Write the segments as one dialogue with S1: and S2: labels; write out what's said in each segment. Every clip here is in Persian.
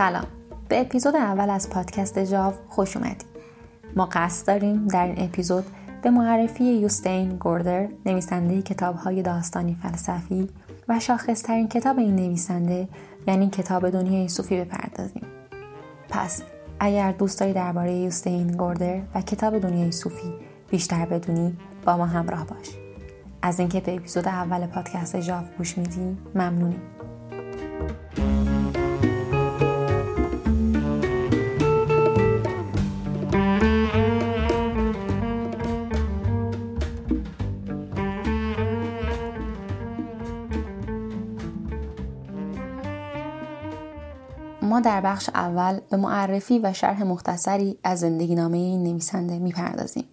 S1: سلام. به اپیزود اول از پادکست جاو خوش اومدید ما قصد داریم در این اپیزود به معرفی یوستین گوردر نویسنده کتاب های داستانی فلسفی و شاخصترین کتاب این نویسنده یعنی کتاب دنیای صوفی بپردازیم. پس اگر دوست داری درباره یوستین گوردر و کتاب دنیای صوفی بیشتر بدونی با ما همراه باش. از اینکه به اپیزود اول پادکست جاو گوش میدی ممنونیم. بخش اول به معرفی و شرح مختصری از زندگی نامه این نویسنده می‌پردازیم.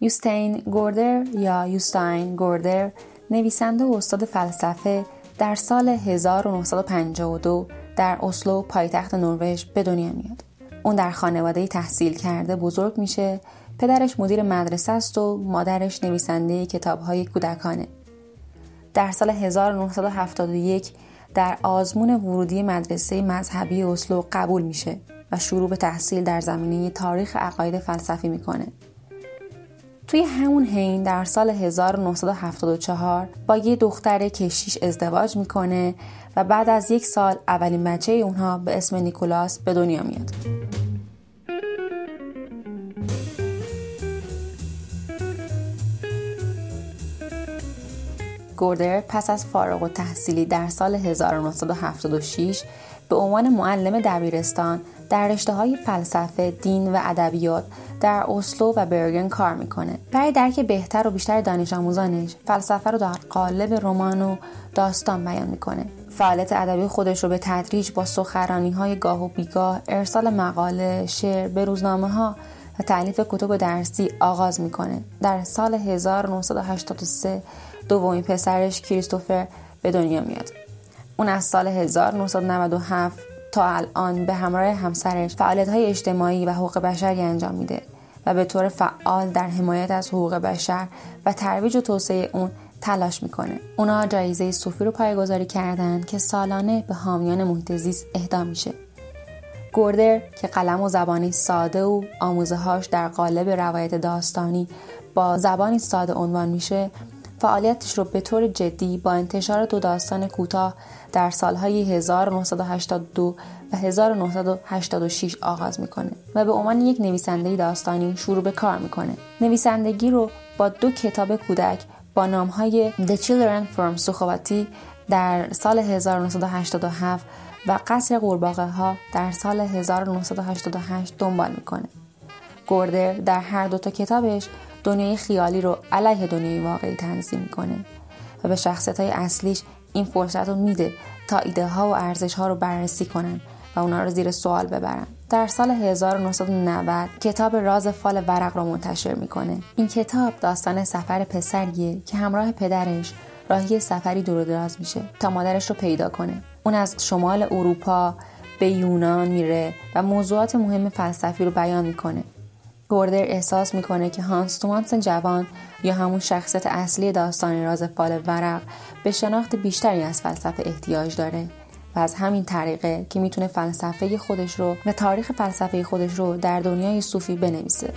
S1: یوستین گوردر یا یوستاین گوردر نویسنده و استاد فلسفه در سال 1952 در اسلو پایتخت نروژ به دنیا میاد. اون در خانواده تحصیل کرده بزرگ میشه پدرش مدیر مدرسه است و مادرش نویسنده کتابهای کودکانه. در سال 1971 در آزمون ورودی مدرسه مذهبی اسلو قبول میشه و شروع به تحصیل در زمینه تاریخ عقاید فلسفی می‌کنه. توی همون حین در سال 1974 با یه دختر کشیش ازدواج می‌کنه و بعد از یک سال اولین بچه اونها به اسم نیکولاس به دنیا میاد. گوردر پس از فارغ و تحصیلی در سال 1976 به عنوان معلم دبیرستان در رشته های فلسفه، دین و ادبیات در اسلو و برگن کار می‌کنه. برای درک بهتر و بیشتر دانش آموزانش فلسفه رو در قالب رمان و داستان بیان می‌کنه. فعالیت ادبی خودش رو به تدریج با سخرانی های گاه و بیگاه، ارسال مقاله، شعر به روزنامه ها و تعلیف کتب درسی آغاز می‌کنه. در سال 1983 دومین پسرش کریستوفر به دنیا میاد. اون از سال 1997 تا الان به همراه همسرش فعالیت های اجتماعی و حقوق بشری انجام میده و به طور فعال در حمایت از حقوق بشر و ترویج و توسعه اون تلاش می‌کنه. اونا جایزه صوفی رو پایگذاری کردند که سالانه به حامیان محیط زیست اهدا میشه. گوردر که قلم و زبانی ساده و آموزه هاش در قالب روایت داستانی با زبانی ساده عنوان میشه فعالیتش رو به طور جدی با انتشار دو داستان کوتاه در سالهای 1982 و 1986 آغاز می‌کنه و به عنوان یک نویسنده داستانی شروع به کار می‌کنه. نویسندگی رو با دو کتاب کودک با نامهای The Children from سوخواتی در سال 1987 و قصر قورباغه ها در سال 1988 دنبال می‌کنه. گوردر در هر دو تا کتابش دنیای خیالی رو علیه دنیای واقعی تنظیم می‌کنه و به شخصیت های اصلیش این فرصت رو میده تا ایده ها و ارزش ها رو بررسی کنن و اونا رو زیر سوال ببرن. در سال 1990 کتاب راز فال ورق رو منتشر می‌کنه. این کتاب داستان سفر پسریه که همراه پدرش راهی سفری دور دراز میشه تا مادرش رو پیدا کنه. اون از شمال اروپا به یونان میره و موضوعات مهم فلسفی رو بیان می‌کنه. گوردر احساس می‌کنه که هانس تومانسن جوان یا همون شخصیت اصلی داستان راز فال ورق به شناخت بیشتری از فلسفه احتیاج داره و از همین طریقه که می‌تونه فلسفه خودش رو و تاریخ فلسفه خودش رو در دنیای صوفی بنویسه.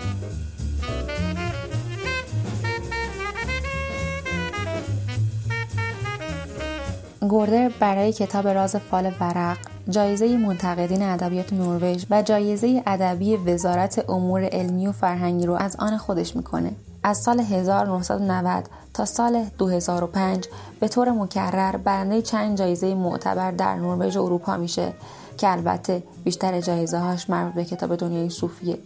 S1: گوردر برای کتاب راز فال ورق جایزه منتقدین ادبیات نروژ و جایزه ادبی وزارت امور علمی و فرهنگی رو از آن خودش می‌کنه. از سال 1990 تا سال 2005 به طور مکرر برنده چند جایزه معتبر در نروژ اروپا میشه که البته بیشتر جایزه هاش مربوط به کتاب دنیای صوفیه.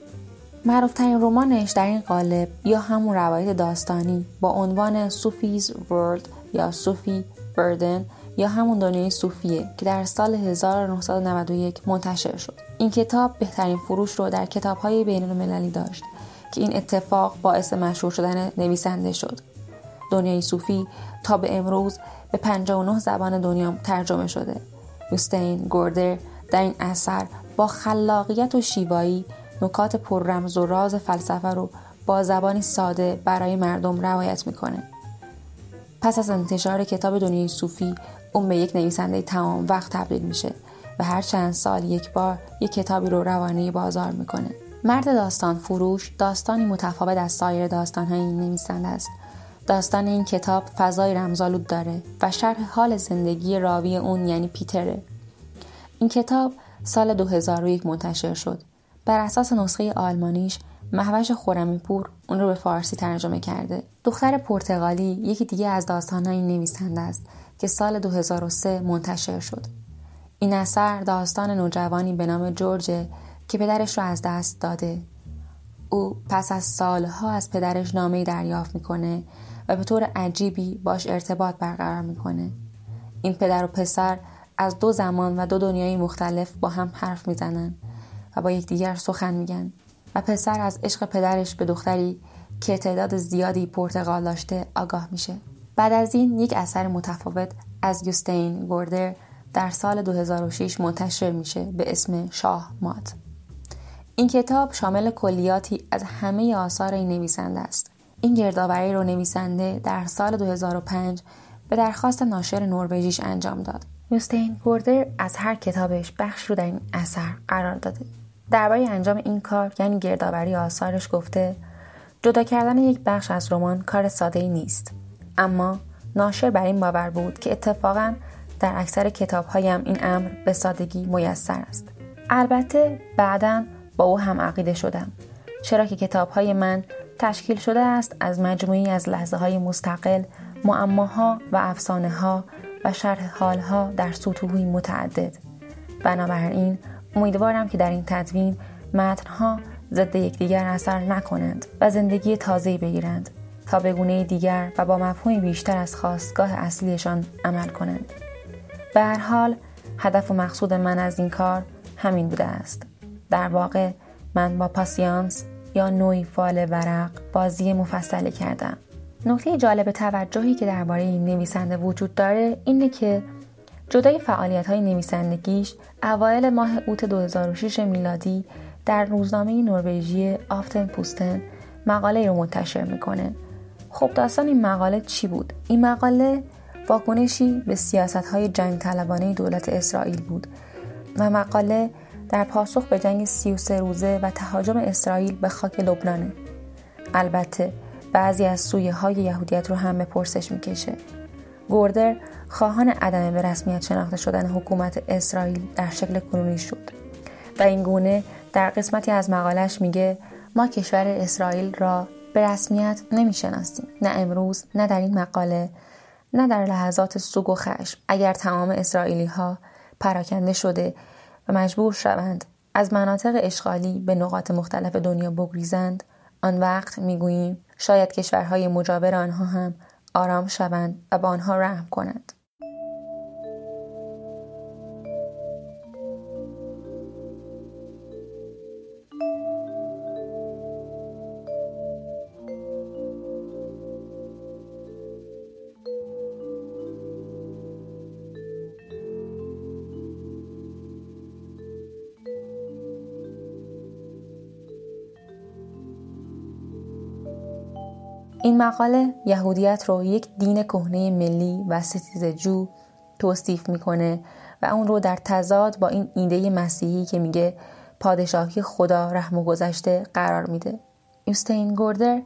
S1: معروفترین رمانش در این قالب یا همون روایت داستانی با عنوان صوفیز ورلد یا صوفی بردن یا همون دنیای صوفیه که در سال 1991 منتشر شد. این کتاب بهترین فروش رو در کتابهای بین المللی داشت که این اتفاق باعث مشهور شدن نویسنده شد. دنیای صوفی تا به امروز به 59 زبان دنیا ترجمه شده. یوستین گوردر در این اثر با خلاقیت و شیوایی نکات پررمز و راز فلسفه رو با زبانی ساده برای مردم روایت می‌کنه. پس از انتشار کتاب دنیای صوفی اون به یک نویسنده تمام وقت تبدیل میشه و هر چند سال یک بار یک کتابی رو روانه بازار می‌کنه. مرد داستان فروش داستانی متفاوت از سایر داستانهای این نویسنده است. داستان این کتاب فضای رمزالود داره و شرح حال زندگی راوی اون یعنی پیتره. این کتاب سال 2001 منتشر شد. بر اساس نسخه آلمانیش محوش خورمی پور اون رو به فارسی ترجمه کرده. دختر پرتغالی یکی دیگه از داستانهای این نویسنده است. که سال 2003 منتشر شد. این اثر داستان نوجوانی به نام جورج که پدرش رو از دست داده. او پس از سالها از پدرش نامه دریافت می‌کنه و به طور عجیبی باش ارتباط برقرار می‌کنه. این پدر و پسر از دو زمان و دو دنیای مختلف با هم حرف می‌زنن و با یکدیگر سخن میگن و پسر از عشق پدرش به دختری که تعداد زیادی پرتغال داشته آگاه میشه. بعد از این یک اثر متفاوت از یوستین گوردر در سال 2006 منتشر میشه به اسم شاه مات. این کتاب شامل کلیاتی از همه آثار این نویسنده است. این گردآوری رو نویسنده در سال 2005 به درخواست ناشر نروژیش انجام داد. یوستین گوردر از هر کتابش بخش رو در این اثر قرار داده. درباره انجام این کار یعنی گردآوری آثارش گفته جدا کردن یک بخش از رمان کار ساده ای نیست. اما ناشر بر این باور بود که اتفاقا در اکثر کتابهایم این امر به سادگی میسر است. البته بعدا با او هم عقیده شدم. چرا که کتابهای من تشکیل شده است از مجموعی از لحظه های مستقل معماها و افسانه ها و شرح حالها در سطوحی متعدد. بنابراین امیدوارم که در این تدوین متنها ضد یکدیگر اثر نکنند و زندگی تازه‌ای بگیرند. تا به گونه دیگر و با مفهومی بیشتر از خواستگاه اصلیشان عمل کنند. به هر حال هدف و مقصود من از این کار همین بوده است. در واقع من با پاسیانس یا نوعی فال ورق بازی مفصلی کردم. نکته جالب توجهی که درباره این نویسنده وجود داره اینه که جدای فعالیت های نویسندگیش اوایل ماه اوت 2006 میلادی در روزنامه نروژی آفتن پوستن مقاله رو منتشر می‌کنه. خب داستان این مقاله چی بود؟ این مقاله واکنشی به سیاست های جنگ طلبانه دولت اسرائیل بود و مقاله در پاسخ به جنگ 33 روزه و تهاجم اسرائیل به خاک لبنانه البته بعضی از سویه های یهودیت رو هم به پرسش می‌کشه گوردر خواهان عدم به رسمیت شناخته شدن حکومت اسرائیل در شکل کنونی شد و این گونه در قسمتی از مقالش میگه ما کشور اسرائیل را به رسمیت نمی‌شناسیم. نه امروز نه در این مقاله نه در لحظات سوگ و خشم. اگر تمام اسرائیلی ها پراکنده شده و مجبور شوند از مناطق اشغالی به نقاط مختلف دنیا بگریزند آن وقت می‌گوییم شاید کشورهای مجاور آنها هم آرام شوند و به آنها رحم کنند. این مقاله یهودیت رو یک دین کهنه ملی و جو توصیف می‌کنه و اون رو در تضاد با این ایده مسیحی که میگه پادشاهی خدا رحم و گذشته قرار میده. یوستین گوردر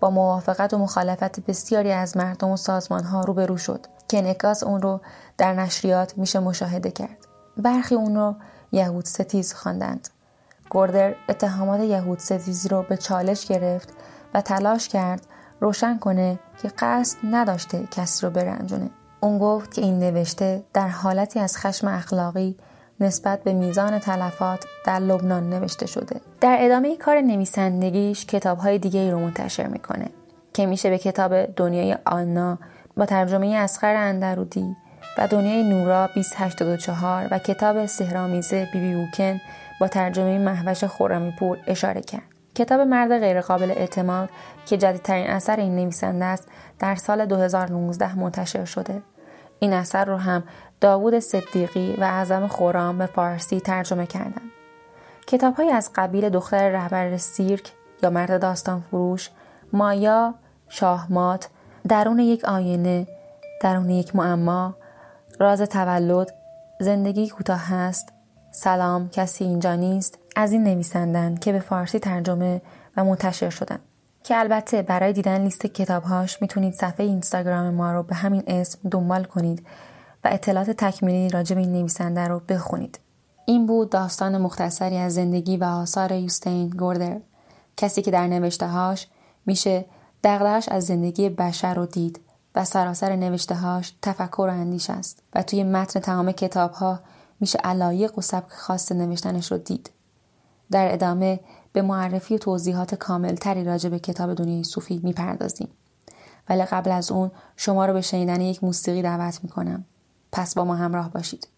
S1: با موافقت و مخالفت بسیاری از مردم و سازمان ها روبرو شد که انعکاس اون رو در نشریات میشه مشاهده کرد. برخی اون رو یهود ستیز خواندند. گوردر اتهامات یهود ستیزی رو به چالش گرفت و تلاش کرد روشن کنه که قصد نداشته کسی رو برنجونه. اون گفت که این نوشته در حالتی از خشم اخلاقی نسبت به میزان تلفات در لبنان نوشته شده. در ادامه کار نویسندگیش کتابهای دیگه رو منتشر می‌کنه که میشه به کتاب دنیای آنا با ترجمه اسخر اندرودی و دنیای نورا 2084 و کتاب سهرامیزه بیبی بی بوکن با ترجمه محوش خورامی پور اشاره کرد. کتاب مرد غیرقابل اعتماد که جدیدترین اثر این نویسنده است در سال 2019 منتشر شده. این اثر رو هم داوود صدیقی و اعظم خورام به فارسی ترجمه کردند. کتاب های از قبیل دختر رهبر سیرک یا مرد داستان فروش، مایا، شاهمات، درون یک آینه، درون یک معما، راز تولد، زندگی کوتاه هست سلام کسی اینجا نیست از این نویسندن که به فارسی ترجمه و منتشر شدن که البته برای دیدن لیست کتابهاش می‌تونید صفحه اینستاگرام ما رو به همین اسم دنبال کنید و اطلاعات تکمیلی راجع به این نویسنده رو بخونید. این بود داستان مختصری از زندگی و آثار یوستین گوردر کسی که در نوشتههاش میشه دغدغش از زندگی بشر رو دید و سراسر نوشتههاش تفکر و اندیش است و توی متن تمام کتابها میشه علایق و سبک خاص نوشتنش رو دید. در ادامه به معرفی و توضیحات کاملتری راجع به کتاب دنیای صوفی می‌پردازیم. ولی قبل از اون شما رو به شنیدن یک موسیقی دعوت می‌کنم. پس با ما همراه باشید.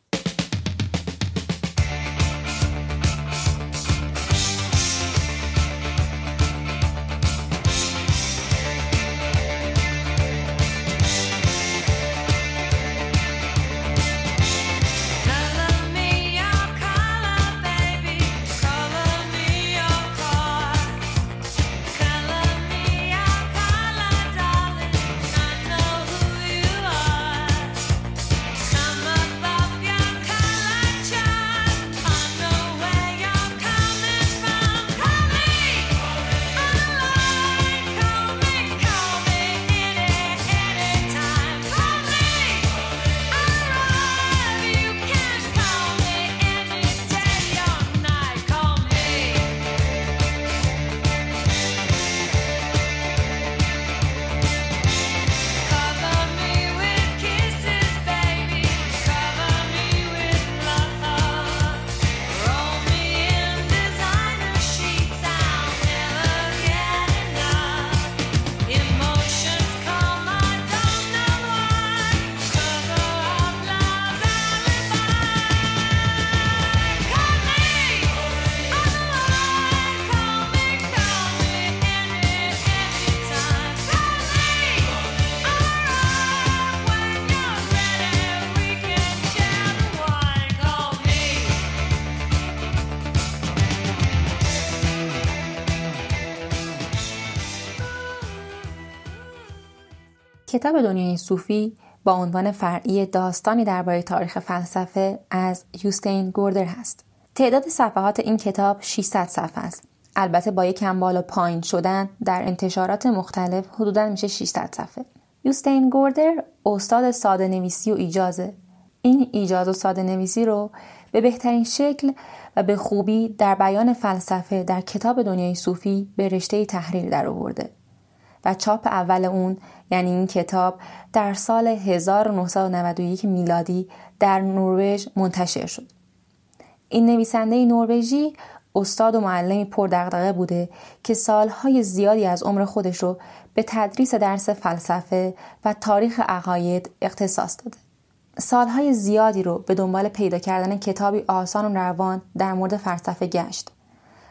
S1: کتاب دنیای صوفی با عنوان فرعی داستانی درباره تاریخ فلسفه از یوستین گوردر هست. تعداد صفحات این کتاب 600 صفحه است. البته با یک کم بالا پایین شدن در انتشارات مختلف حدودا میشه 600 صفحه. یوستین گوردر استاد ساده نویسی و ایجازه. این ایجاز و ساده نویسی رو به بهترین شکل و به خوبی در بیان فلسفه در کتاب دنیای صوفی به رشته تحریر در آورده. و چاپ اول اون یعنی این کتاب در سال 1991 میلادی در نروژ منتشر شد. این نویسنده نروژی استاد و معلمی پردغدغه بوده که سالهای زیادی از عمر خودش رو به تدریس درس فلسفه و تاریخ عقاید اختصاص داده. سالهای زیادی رو به دنبال پیدا کردن کتابی آسان و روان در مورد فلسفه گشت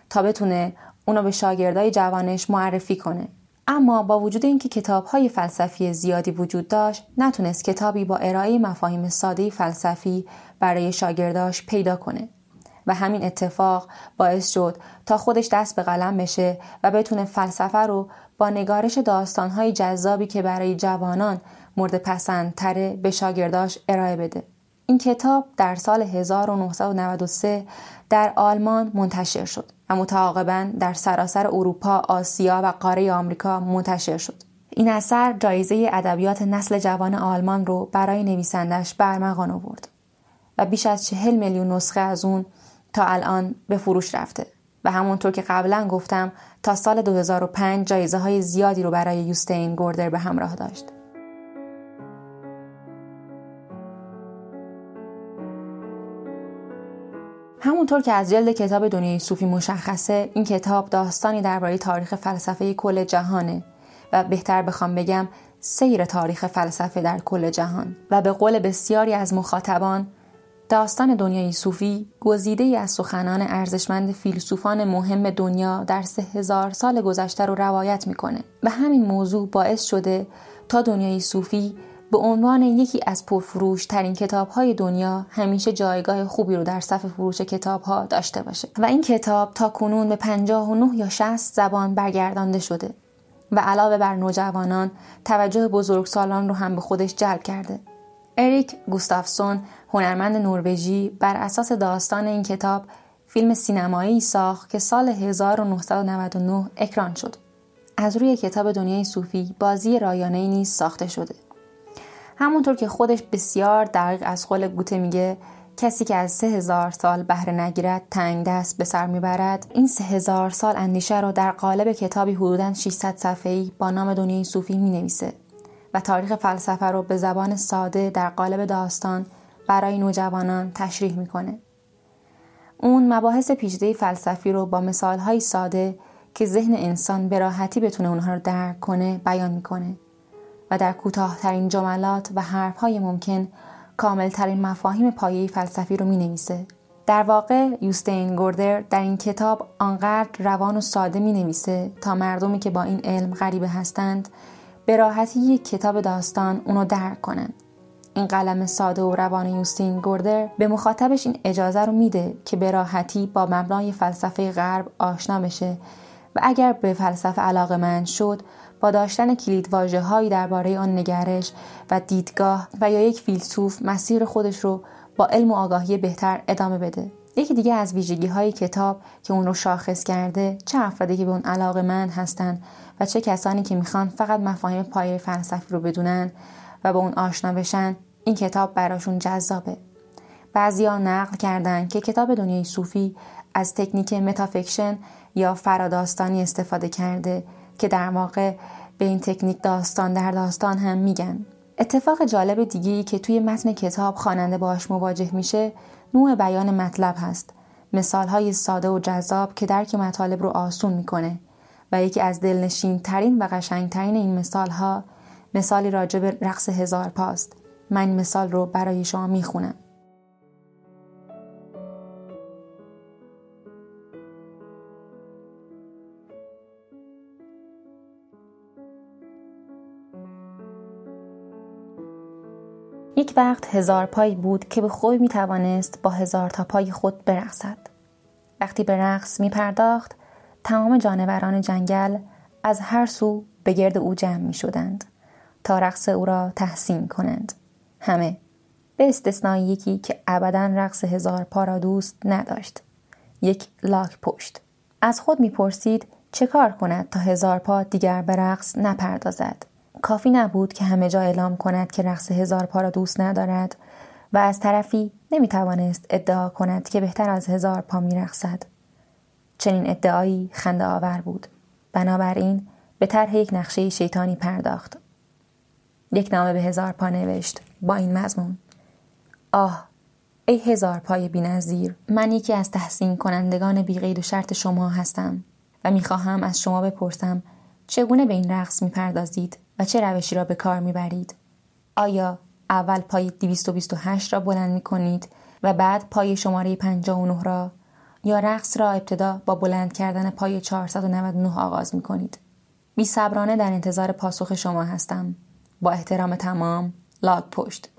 S1: تا بتونه اونو به شاگردای جوانش معرفی کنه اما با وجود اینکه کتابهای فلسفی زیادی وجود داشت نتونست کتابی با ارائه مفاهیم ساده فلسفی برای شاگرداش پیدا کنه و همین اتفاق باعث شد تا خودش دست به قلم بشه و بتونه فلسفه رو با نگارش داستانهای جذابی که برای جوانان مورد پسندتره به شاگرداش ارائه بده. این کتاب در سال 1993 در آلمان منتشر شد و متعاقبا در سراسر اروپا، آسیا و قاره آمریکا منتشر شد. این اثر جایزه ادبیات نسل جوان آلمان رو برای نویسندش برمغان آورد و بیش از چهل میلیون نسخه از اون تا الان به فروش رفته و همونطور که قبلا گفتم تا سال 2005 جایزه های زیادی رو برای یوستین گوردر به همراه داشت. همونطور که از جلد کتاب دنیای صوفی مشخصه این کتاب داستانی درباره تاریخ فلسفه کل جهانه و بهتر بخوام بگم سیر تاریخ فلسفه در کل جهان و به قول بسیاری از مخاطبان داستان دنیای صوفی گزیده ای از سخنان ارزشمند فیلسوفان مهم دنیا در سه هزار سال گذشته رو روایت می‌کنه. و همین موضوع باعث شده تا دنیای صوفی به عنوان یکی از پرفروش ترین کتاب های دنیا همیشه جایگاه خوبی رو در صف فروش کتاب ها داشته باشه و این کتاب تا کنون به 59 یا 60 زبان برگردانده شده و علاوه بر نوجوانان توجه بزرگسالان رو هم به خودش جلب کرده اریک گوستافسون هنرمند نروژی بر اساس داستان این کتاب فیلم سینمایی ساخت که سال 1999 اکران شد. از روی کتاب دنیای صوفی بازی رایانه نیز ساخته شده. همونطور که خودش بسیار دقیق از قول گوته میگه کسی که از سه هزار سال بهره نگیرد تنگ دست به سر می‌برد این سه هزار سال اندیشه را در قالب کتابی حدوداً 600 صفحه‌ای با نام دنیای صوفی می نویسه و تاریخ فلسفه رو به زبان ساده در قالب داستان برای نوجوانان تشریح می‌کنه. اون مباحث پیچیده فلسفی رو با مثالهای ساده که ذهن انسان به راحتی بتونه اونها رو درک کنه بیان می‌کنه و در کوتاهترین جملات و حرفهای ممکن کاملترین مفاهیم پایه فلسفی رو می نویسه. در واقع یوستین گوردر در این کتاب آنقدر روان و ساده می نویسه تا مردمی که با این علم غریبه هستند به راحتی یک کتاب داستان اونو درک کنند. این قلم ساده و روان یوستین گوردر به مخاطبش این اجازه رو میده که به راحتی با مبنای فلسفه غرب آشنا بشه و اگر به فلسفه علاقه من شد با داشتن کلید هایی درباره آن نگرش و دیدگاه و یا یک فیلسوف مسیر خودش رو با علم و آگاهی بهتر ادامه بده. یکی دیگه از ویژگی های کتاب که اون رو شاخص کرده چه افرادی که به اون علاقه من هستند و چه کسانی که می‌خوان فقط مفاهیم پایه فلسفی رو بدونن و به اون آشنا بشن این کتاب براشون جذابه. بعضیا نقل کردن که کتاب دنیای صوفی از تکنیک متافکشن یا فراداستانی استفاده کرده که در واقع به این تکنیک داستان در داستان هم میگن. اتفاق جالب دیگه که توی متن کتاب خواننده باش مواجه میشه نوع بیان مطلب هست. مثال های ساده و جذاب که درک مطالب رو آسون می‌کنه و یکی از دلنشین ترین و قشنگ ترین این مثال ها مثالی راجب رقص هزار پاست. من مثال رو برای شما می‌خونم. یک وقت هزار پای بود که به خوبی می توانست با هزار تا پای خود برقصد. وقتی به رقص می پرداخت تمام جانوران جنگل از هر سو به گرد او جمع می شدند تا رقص او را تحسین کنند. همه به استثنای یکی که ابدا رقص هزار پا را دوست نداشت. یک لاک پشت. از خود می‌پرسید چه کار کند تا هزار پا دیگر به رقص نپردازد. کافی نبود که همه جا اعلام کند که رقص هزار پا را دوست ندارد و از طرفی نمی توانست ادعا کند که بهتر از هزار پا می رقصد. چنین ادعایی خنده آور بود. بنابراین به طرح یک نقشه شیطانی پرداخت. یک نامه به هزار پا نوشت با این مضمون. آه ای هزار پای بینظیر من یکی از تحسین کنندگان بیقید و شرط شما هستم و می‌خواهم از شما بپرسم چگونه به این رقص می‌پردازید و چه روشی را به کار می‌برید؟ آیا اول پای 228 را بلند می کنید و بعد پای شماره 59 را یا رقص را ابتدا با بلند کردن پای 499 آغاز می کنید؟ بی صبرانه در انتظار پاسخ شما هستم. با احترام تمام لاگ پشت.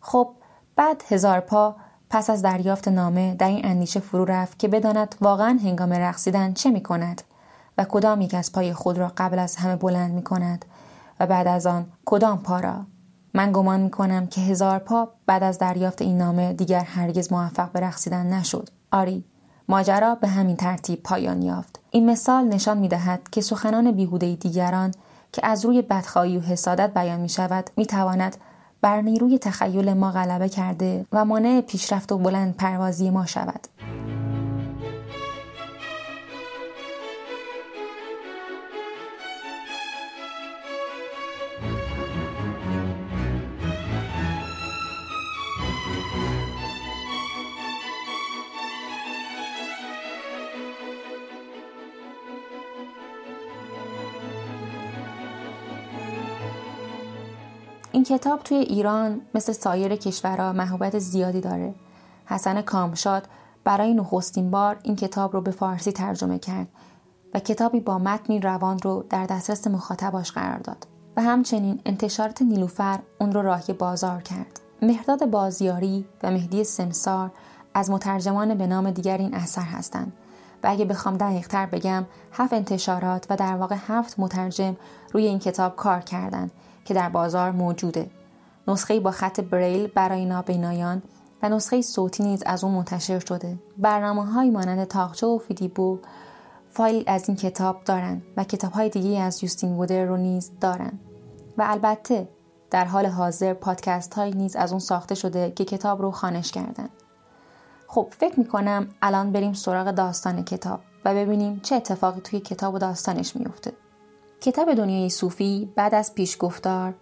S1: خب بعد هزار پا پس از دریافت نامه در این اندیشه فرو رفت که بداند واقعا هنگام رقصیدن چه می کند و کدام یک از پای خود را قبل از همه بلند می کند و بعد از آن کدام پا را؟ من گمان می کنم که هزار پا بعد از دریافت این نامه دیگر هرگز موفق به رقصیدن نشد. آری ماجرا به همین ترتیب پایان یافت. این مثال نشان می دهد که سخنان بیهوده دیگران که از روی بدخواهی و حسادت بیان می شود بر نیروی تخیل ما غلبه کرده و مانع پیشرفت و بلند پروازی ما شود. این کتاب توی ایران مثل سایر کشورها محبوبیت زیادی داره. حسن کامشاد برای نخستین بار این کتاب رو به فارسی ترجمه کرد و کتابی با متنی روان رو در دسترس مخاطباش قرار داد و همچنین انتشارات نیلوفر اون رو راهی بازار کرد. مهداد بازیاری و مهدی سمسار از مترجمان به نام دیگر این اثر هستند و اگه بخوام دقیق تر بگم هفت انتشارات و در واقع هفت مترجم روی این کتاب کار کردند که در بازار موجوده. نسخه با خط بریل برای نابینایان و نسخه صوتی نیز از اون منتشر شده. برنامه های مانند تاخچه و فیدیبو فایل از این کتاب دارند و کتاب های دیگه از یوستین وودر رو نیز دارند و البته در حال حاضر پادکست های نیز از اون ساخته شده که کتاب رو خانش کردن. خب فکر می‌کنم الان بریم سراغ داستان کتاب و ببینیم چه اتفاقی توی کتاب و داستانش میفته کتاب دنیای صوفی بعد از پیشگفتار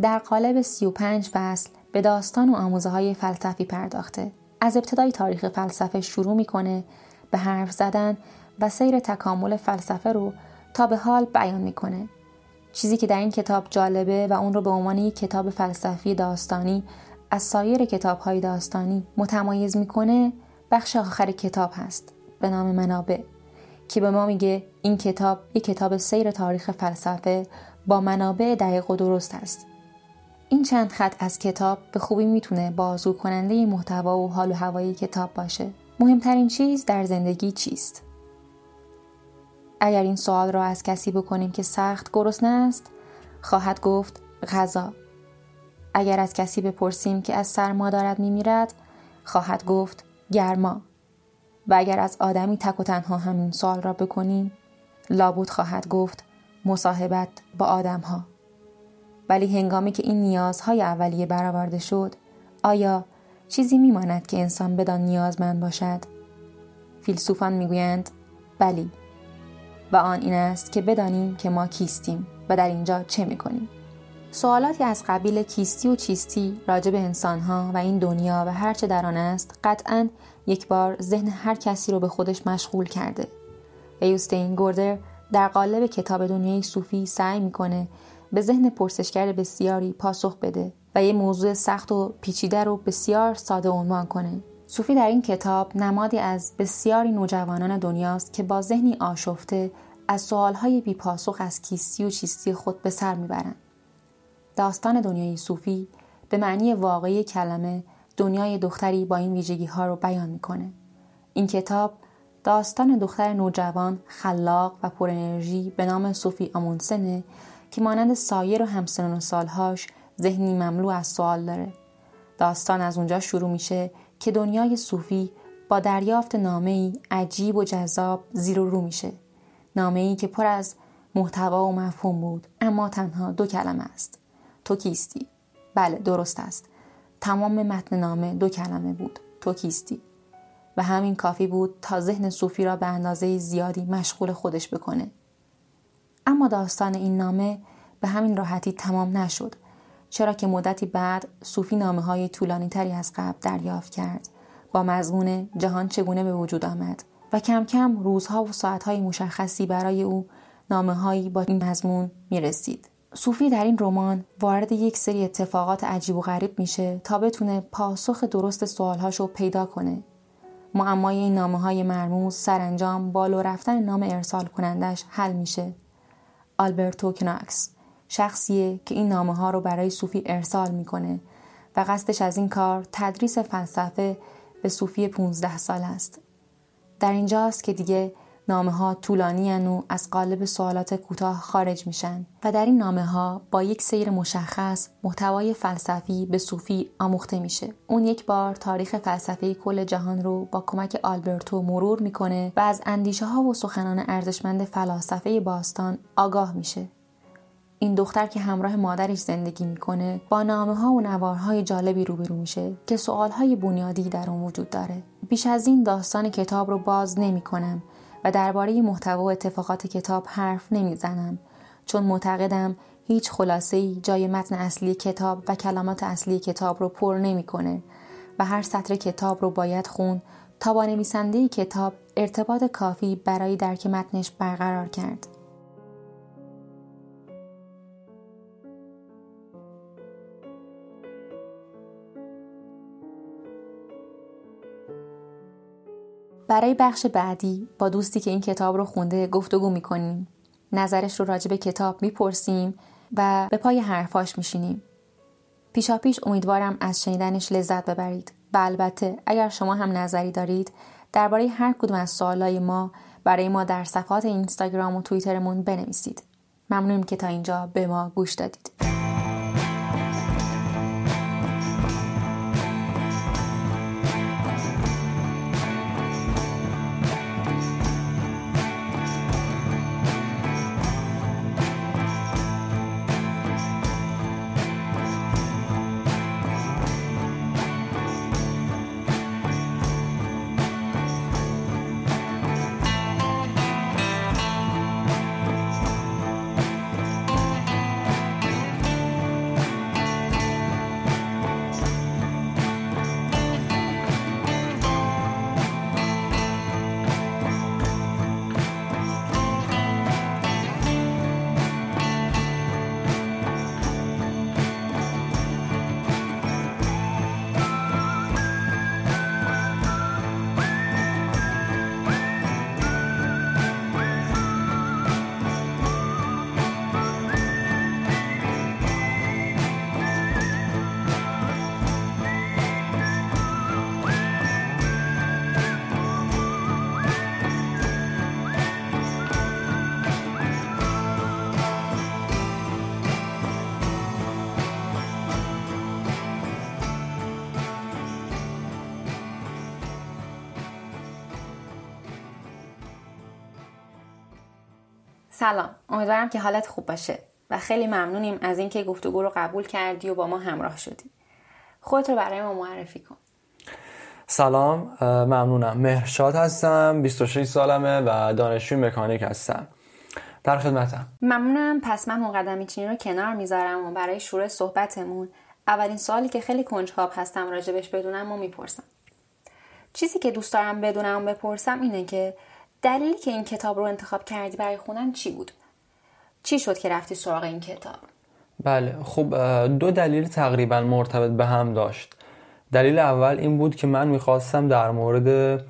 S1: در قالب 35 فصل به داستان و آموزه های فلسفی پرداخته. از ابتدای تاریخ فلسفه شروع می‌کنه به حرف زدن و سیر تکامل فلسفه رو تا به حال بیان می‌کنه. چیزی که در این کتاب جالبه و اون رو به عنوان یک کتاب فلسفی داستانی از سایر کتاب های داستانی متمایز می‌کنه بخش آخر کتاب هست به نام منابع. که به ما میگه این کتاب یک کتاب سیر تاریخ فلسفه با منابع دقیق و درست است. این چند خط از کتاب به خوبی می‌تونه بازو کننده محتوا و حال و هوای کتاب باشه. مهمترین چیز در زندگی چیست؟ اگر این سوال را از کسی بکنیم که سخت گرسنه است خواهد گفت غذا. اگر از کسی بپرسیم که از سرما دارد میمیرد خواهد گفت گرما. و اگر از آدمی تک و تنها همین سوال را بکنیم لابود خواهد گفت مصاحبت با آدمها. ولی هنگامی که این نیازهای اولیه برآورده شد آیا چیزی میماند که انسان بدان نیازمند باشد؟ فیلسوفان می‌گویند بلی و آن این است که بدانیم که ما کیستیم و در اینجا چه می‌کنیم. سوالاتی از قبیل کیستی و چیستی راجع به انسانها و این دنیا و هرچه در آن است قطعا یک بار ذهن هر کسی رو به خودش مشغول کرده. و یوستین گوردر در قالب کتاب دنیای صوفی سعی می‌کنه به ذهن پرسشگر بسیاری پاسخ بده و یه موضوع سخت و پیچیده رو بسیار ساده عنوان کنه. صوفی در این کتاب نمادی از بسیاری نوجوانان دنیاست که با ذهنی آشفته از سوالهای بیپاسخ از کیستی و چیستی خود به سر می‌برند داستان دنیای صوفی به معنی واقعی کلمه دنیای دختری با این ویژگی ها رو بیان می‌کنه. این کتاب داستان دختر نوجوان خلاق و پر انرژی به نام صوفی آمونسنه که مانند سایر و همسنان و سالهاش ذهنی مملو از سوال داره. داستان از اونجا شروع میشه که دنیای صوفی با دریافت نامه ای عجیب و جذاب زیر و رو میشه. نامه ای که پر از محتوا و مفهوم بود اما تنها دو کلمه است. تو کیستی؟ بله درست است. تمام متن نامه دو کلمه بود. تو کیستی و همین کافی بود تا ذهن صوفی را به اندازه زیادی مشغول خودش بکنه. اما داستان این نامه به همین راحتی تمام نشد چرا که مدتی بعد صوفی نامه های طولانی تری از قبل دریافت کرد. با مضمون جهان چگونه به وجود آمد؟ و کم کم روزها و ساعتهای مشخصی برای او نامه هایی با این مضمون می رسید. صوفی در این رمان وارد یک سری اتفاقات عجیب و غریب میشه تا بتونه پاسخ درست سوالهاشو پیدا کنه. معمای این نامه های مرموز سرانجام بالو رفتن نام ارسال کنندش حل میشه. آلبرتو کناکس شخصیه که این نامه ها رو برای صوفی ارسال می‌کنه و قصدش از این کار تدریس فلسفه به صوفی 15 سال است. در اینجاست که دیگه نامه ها طولانی و از قالب سوالات کوتاه خارج میشن. و در این نامه ها با یک سیر مشخص محتوای فلسفی به صوفی آموخته میشه. اون یک بار تاریخ فلسفه کل جهان رو با کمک آلبرتو مرور می‌کنه و از اندیشه ها و سخنان ارزشمند فلاسفه باستان آگاه میشه. این دختر که همراه مادرش زندگی می‌کنه با نامه ها و نوارهای جالبی روبرو میشه که سوال های بنیادی در اون وجود داره. بیش از این داستان کتاب رو باز نمی‌کنم. و درباره محتوا و اتفاقات کتاب حرف نمی‌زنم چون معتقدم هیچ خلاصه ای جای متن اصلی کتاب و کلمات اصلی کتاب رو پر نمی‌کنه و هر سطر کتاب رو باید خون تا با نویسنده کتاب ارتباط کافی برای درک متنش برقرار کرد. برای بخش بعدی با دوستی که این کتاب رو خونده گفتگو می‌کنیم. نظرش رو راجع به کتاب می‌پرسیم و به پای حرفاش میشینیم. پیشا پیش امیدوارم از شنیدنش لذت ببرید و البته اگر شما هم نظری دارید درباره هر کدوم از سوالای ما برای ما در صفحات اینستاگرام و توییترمون بنویسید. ممنونیم که تا اینجا به ما گوش دادید. سلام. امیدوارم که حالت خوب باشه و خیلی ممنونیم از اینکه گفتگو رو قبول کردی و با ما همراه شدی. خودت رو برای ما معرفی کن.
S2: سلام. ممنونم. مهرشاد هستم 26 سالمه و دانشجوی مکانیک هستم. در خدمتم.
S1: ممنونم. پس من مقدمی چینی رو کنار می‌ذارم و برای شروع صحبتمون اولین سوالی که خیلی کنجکاو هستم راجبش بدونم و می‌پرسم. چیزی که دوست دارم بدونم و بپرسم اینه که دلیلی که این کتاب رو انتخاب کردی برای خونن چی بود؟ چی شد که رفتی سراغ این کتاب؟
S2: بله خب دو دلیل تقریبا مرتبط به هم داشت دلیل اول این بود که من می‌خواستم در مورد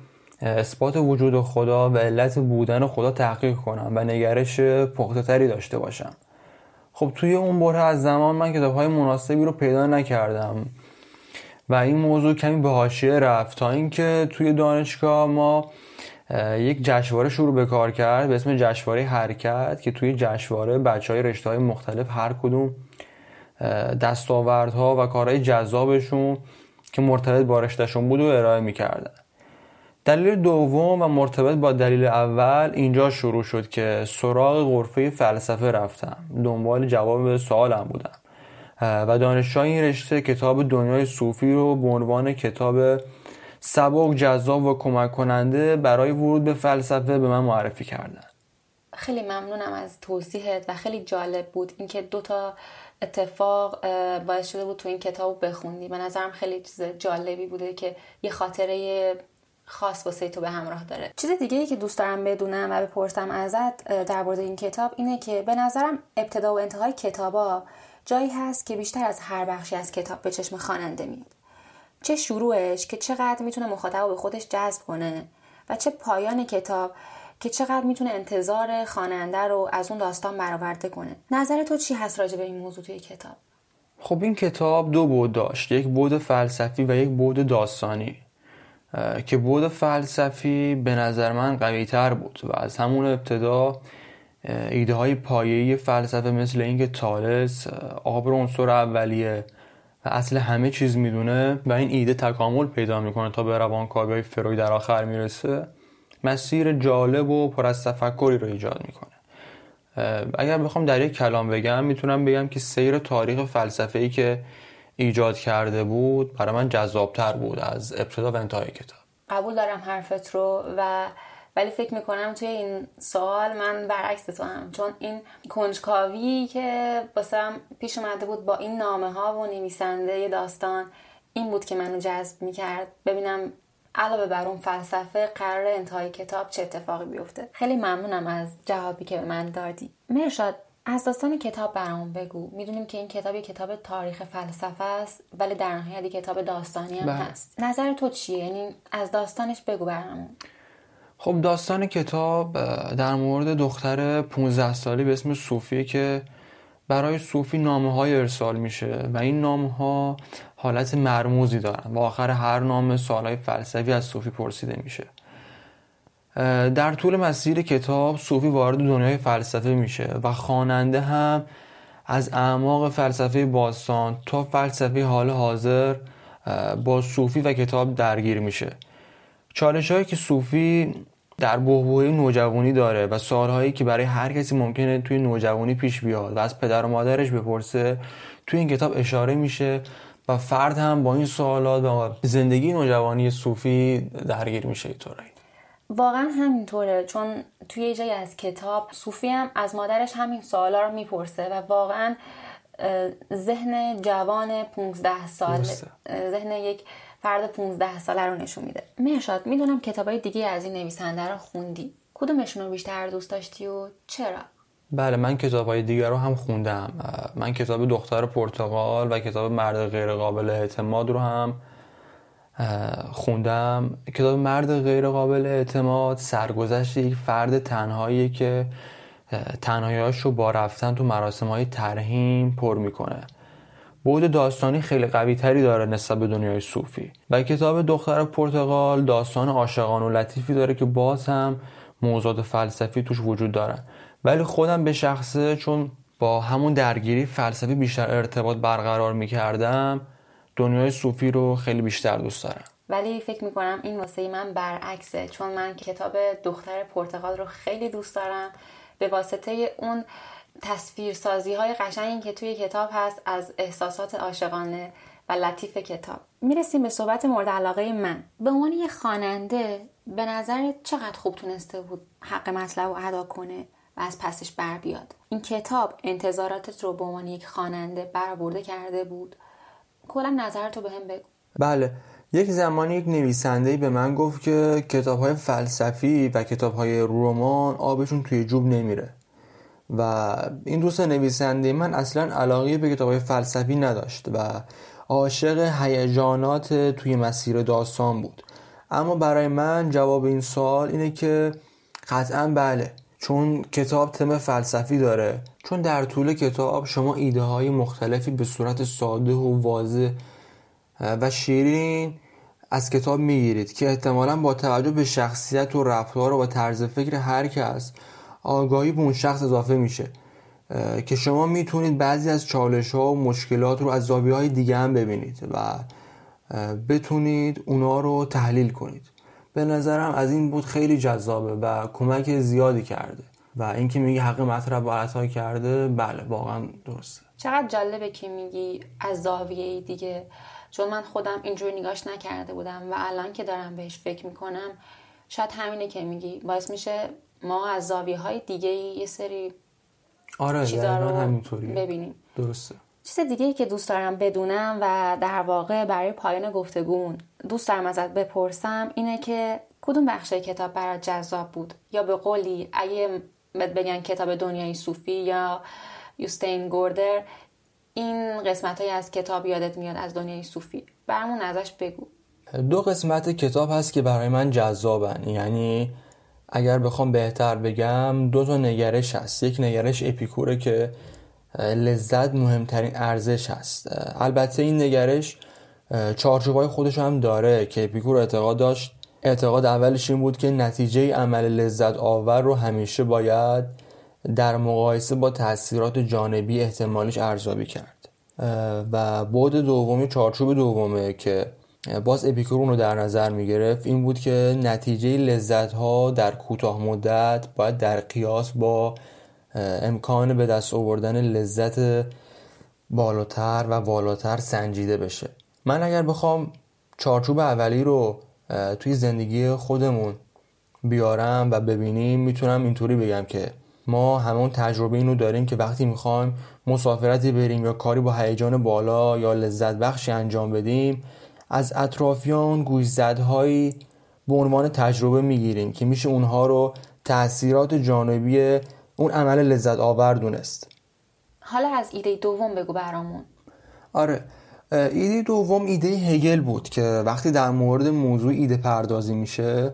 S2: اثبات وجود خدا و علت بودن خدا تحقیق کنم و نگرش پخته تری داشته باشم خب توی اون بره از زمان من کتاب های مناسبی رو پیدا نکردم و این موضوع کمی به حاشیه رفت تا اینکه توی دانشگاه ما یک جشنواره شروع به کار کرد به اسم جشنواره حرکت که توی جشنواره بچه های رشته های مختلف هر کدوم دستاوردها و کارهای جذابشون که مرتبط با رشتهشون بود و ارائه می‌کردن. دلیل دوم و مرتبط با دلیل اول اینجا شروع شد که سراغ غرفه فلسفه رفتم. دنبال جواب سوالم بودم. و دانشجوی این رشته کتاب دنیای صوفی رو به عنوان کتاب سبک جذاب و کمک کننده برای ورود به فلسفه به من معرفی کردن.
S1: خیلی ممنونم از توضیحت و خیلی جالب بود اینکه دو تا اتفاق باعث شده بود تو این کتاب بخوندی. به نظرم خیلی چیز جالبی بوده که یه خاطره خاص واسه تو به همراه داره. چیز دیگه ای که دوست دارم بدونم و بپرسم ازت در مورد این کتاب اینه که به نظرم ابتدا و انتهای کتابا جایی هست که بیشتر از هر بخشی از کتاب به چشم خواننده میاد. چه شروعش که چقدر می‌تونه مخاطب به خودش جذب کنه و چه پایان کتاب که چقدر می‌تونه انتظار خواننده رو از اون داستان برآورده کنه. نظر تو چی هست راجع به این موضوع توی کتاب؟
S2: خب این کتاب دو بود داشت. یک بود فلسفی و یک بود داستانی. که بود فلسفی به نظر من قوی تر بود و از همون ابتدا ایده های فلسفه مثل اینکه تالس آب رو عنصر اولیه و اصل همه چیز می‌دونه و این ایده تکامل پیدا می‌کنه تا به روانکاوی فروید در آخر می‌رسه. مسیر جالب و پر از تفکری رو ایجاد می‌کنه. اگر بخوام در یک کلام بگم می‌تونم بگم که سیر تاریخ فلسفه ای که ایجاد کرده بود برای من جذابتر بود از ابتدا و انتهای کتاب.
S1: قبول دارم حرفت رو و ولی فکر می‌کنم توی این سوال من برعکس تو هم چون این کنجکاوی که باسم پیش اومده بود با این نامه ها و نویسنده داستان این بود که منو جذب می‌کرد. ببینم علاوه بر اون فلسفه قرار انتهای کتاب چه اتفاقی بیفته. خیلی ممنونم از جوابی که به من دادی. مرشاد از داستان کتاب برامون بگو. می‌دونیم که این کتاب کتاب تاریخ فلسفه است ولی در نهایت کتاب داستانی هم بله. هست. نظر تو چیه؟ یعنی از داستانش بگو برامون.
S2: خب داستان کتاب در مورد دختر 15 سالی به اسم صوفی که برای صوفی نامه های ارسال میشه و این نامه ها حالت مرموزی دارن و آخر هر نامه سوالای فلسفی از صوفی پرسیده میشه. در طول مسیر کتاب صوفی وارد دنیای فلسفه میشه و خواننده هم از اعماق فلسفه باستان تا فلسفه حال حاضر با صوفی و کتاب درگیر میشه. چالش هایی که صوفی در بحبوحه نوجوانی داره و سالهایی که برای هر کسی ممکنه توی نوجوانی پیش بیاد و از پدر و مادرش بپرسه توی این کتاب اشاره میشه و فرد هم با این سوالات و زندگی نوجوانی صوفی درگیر میشه اینطوری
S1: واقعا همینطوره چون توی یه جایی از کتاب صوفی هم از مادرش همین سوالا رو می‌پرسه و واقعا ذهن جوان 15 سال ذهن یک فرد 15 ساله رو نشون میده. مرشاد می‌دونم کتابای دیگه از این نویسنده رو خوندی. کدومشون رو بیشتر دوست داشتی و چرا؟
S2: بله من کتاب های دیگر رو هم خوندم. من کتاب دختر پرتغال و کتاب مرد غیر قابل اعتماد رو هم خوندم. کتاب مرد غیر قابل اعتماد سرگذشت یک فرد تنهایی که تنهاییاش رو با رفتن تو مراسم های ترهیم پر می‌کنه. بود داستانی خیلی قوی تری داره نسبت به دنیای صوفی. و کتاب دختر پرتغال داستان عاشقان و لطیفی داره که باز هم موضوعات فلسفی توش وجود دارن. ولی خودم به شخصه چون با همون درگیری فلسفی بیشتر ارتباط برقرار می‌کردم دنیای صوفی رو خیلی بیشتر دوست دارم.
S1: ولی فکر می‌کنم این واسه من برعکسه چون من کتاب دختر پرتغال رو خیلی دوست دارم. به واسطه اون تصویرسازی های قشنگی که توی کتاب هست از احساسات عاشقانه و لطیف کتاب. می‌رسیم به صحبت مورد علاقه من. به عنوان یه خواننده به نظر چقدر خوب تونسته بود حق مطلب رو ادا کنه و از پسش بر بیاد؟ این کتاب انتظاراتت رو به عنوان یک خواننده برآورده کرده بود؟ کلا نظرتو به هم بگو.
S2: بله. یک زمانی یک نویسنده به من گفت که کتاب های فلسفی و کتاب های رمان آبشون توی جوب نمیره. و این دوست نویسنده من اصلا علاقه به کتاب فلسفی نداشت و عاشق هیجانات توی مسیر داستان بود. اما برای من جواب این سوال اینه که قطعا بله چون کتاب تم فلسفی داره چون در طول کتاب شما ایده های مختلفی به صورت ساده و واضح و شیرین از کتاب می‌گیرید که احتمالا با توجه به شخصیت و رفتار و طرز فکر هر کس آگاهی به اون شخص اضافه میشه. که شما می‌تونید بعضی از چالش ها و مشکلات رو از زاویه های دیگه هم ببینید و بتونید اونا رو تحلیل کنید. به نظرم از این بود خیلی جذابه و کمک زیادی کرده و اینکه میگی حق مطلب عطا کرده بله واقعا درسته.
S1: چقدر جالبه که میگی از زاویه دیگه. چون من خودم اینجوری نگاش نکرده بودم و الان که دارم بهش فکر می‌کنم شاید همینه که میگی. باعث میشه ما از زاویه های دیگه یه سری
S2: آره
S1: چیزا رو
S2: همینطوریه.
S1: ببینیم.
S2: درسته.
S1: چیز دیگه که دوست دارم بدونم و در واقع برای پایان گفتگون دوست دارم ازت بپرسم اینه که کدوم بخش کتاب برات جذاب بود؟ یا به قولی اگه بگن کتاب دنیای صوفی یا یوستین گوردر این قسمت های از کتاب یادت میاد از دنیای صوفی؟ برامون ازش بگو.
S2: دو قسمت کتاب هست که برای من جذابن. یعنی اگر بخوام بهتر بگم دو تا نگرش هست. یک نگرش اپیکوره که لذت مهمترین ارزش هست. البته این نگرش چارچوبای خودش هم داره که اپیکور اعتقاد داشت. اعتقاد اولش این بود که نتیجه عمل لذت آور رو همیشه باید در مقایسه با تاثیرات جانبی احتمالیش ارزیابی کرد. و بعد دومی چارچوب دومه که باز اپیکور رو در نظر می گرفت این بود که نتیجه لذت ها در کوتاه مدت باید در قیاس با امکان به دست آوردن لذت بالاتر و والاتر سنجیده بشه. من اگر بخوام چارچوب اولی رو توی زندگی خودمون بیارم و ببینیم می‌تونم اینطوری بگم که ما همون تجربه اینو داریم که وقتی می‌خوایم مسافرتی بریم یا کاری با هیجان بالا یا لذت بخشی انجام بدیم از اطرافیان گوشزدهایی به عنوان تجربه می‌گیریم که میشه اونها رو تاثیرات جانبی اون عمل لذت آور دونست.
S1: حالا از ایده دوم بگو برامون.
S2: آره ایده دوم ایده هگل بود که وقتی در مورد موضوع ایده پردازی میشه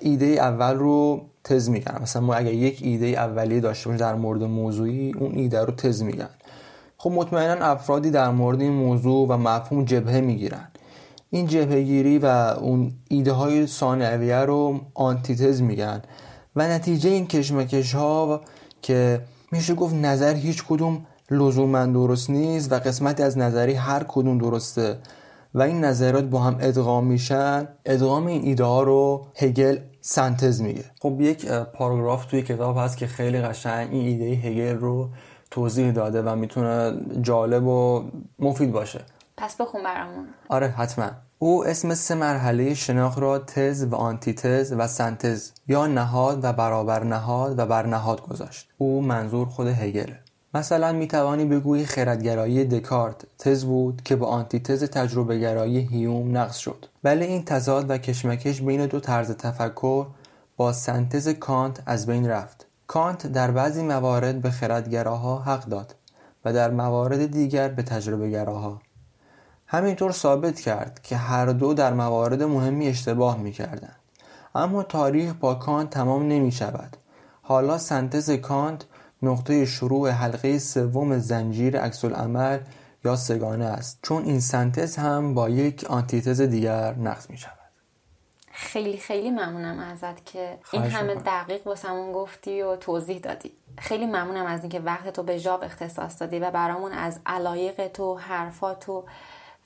S2: ایده اول رو تز میگن مثلا ما اگر یک ایده اولیه داشته باشیم در مورد موضوعی اون ایده رو تز میگن. خب مطمئنا افرادی در مورد این موضوع و مفهوم جبهه می‌گیرن. این جبهه گیری و اون ایده های ثانویه رو آنتیتز میگن و نتیجه این کشمکش ها که میشه گفت نظر هیچ کدوم لزوما درست نیست و قسمتی از نظری هر کدوم درسته و این نظرات با هم ادغام میشن ادغام این ایده ها رو هگل سنتز میگه. خب یک پاراگراف توی کتاب هست که خیلی قشنگ این ایده هگل رو توضیح داده و می‌تونه جالب و مفید باشه.
S1: پس بخون برامون.
S2: آره حتما. او اسم سه مرحله شناخت را تز و آنتیتز و سنتز یا نهاد و برابر نهاد و برنهاد گذاشت. او منظور خود هگله مثلا می توانی بگویی خردگرایی دکارت. تز بود که با آنتیتز تجربه گرایی هیوم نقص شد. ولی این تضاد و کشمکش بین دو طرز تفکر با سنتز کانت از بین رفت. کانت در بعضی موارد به خردگراها حق داد و در موارد دیگر به تجربه گراها همینطور ثابت کرد که هر دو در موارد مهمی اشتباه می کردن. اما تاریخ با کانت تمام نمی شود. حالا سنتز کانت نقطه شروع حلقه سوم زنجیر عکس عمل یا سگانه است چون این سنتز هم با یک آنتیتز دیگر نقض می شود
S1: خیلی خیلی ممنونم ازت که این همه دقیق واسمون گفتی و توضیح دادی خیلی ممنونم از اینکه وقت تو به ژاو اختصاص دادی و برامون از علایق تو حرفات و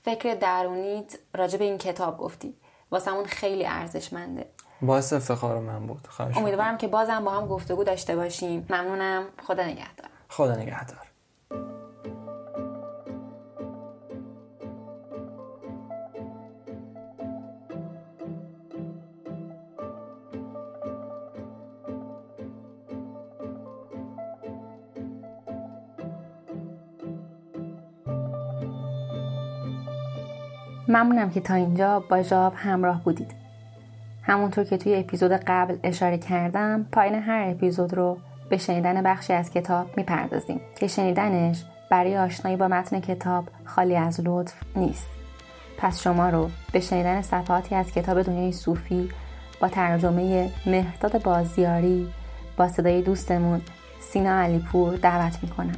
S1: فکر درونیت راجع به این کتاب گفتی. واسمون خیلی ارزشمنده.
S2: باعث افتخار من بود.
S1: امیدوارم که بازم با هم گفتگو داشته باشیم. ممنونم. خدا نگهدار.
S2: خدا نگهدار.
S1: ممنونم که تا اینجا با جاب همراه بودید. همونطور که توی اپیزود قبل اشاره کردم پایین هر اپیزود رو به شنیدن بخشی از کتاب می‌پردازیم که شنیدنش برای آشنایی با متن کتاب خالی از لطف نیست. پس شما رو به شنیدن صفحاتی از کتاب دنیای صوفی با ترجمه مهداد بازیاری با صدای دوستمون سینا علیپور دعوت می‌کنم.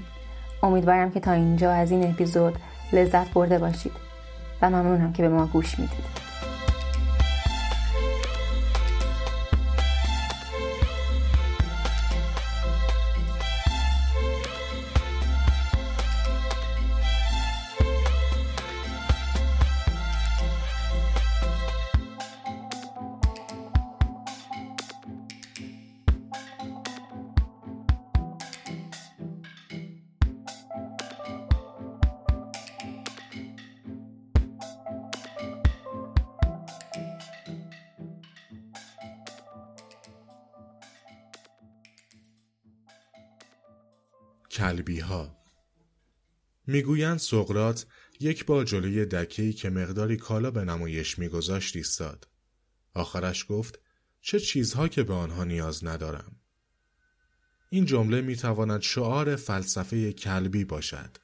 S1: امیدوارم که تا اینجا از این اپیزود لذت برده باشید. و ممنونم که به ما گوش می‌دید.
S3: می‌گویند سقرات یک بار جلوی دکهی که مقداری کالا به نمایش میگذاشت ایستاد. آخرش گفت چه چیزها که به آنها نیاز ندارم. این جمله می‌تواند شعار فلسفه کلبی باشد.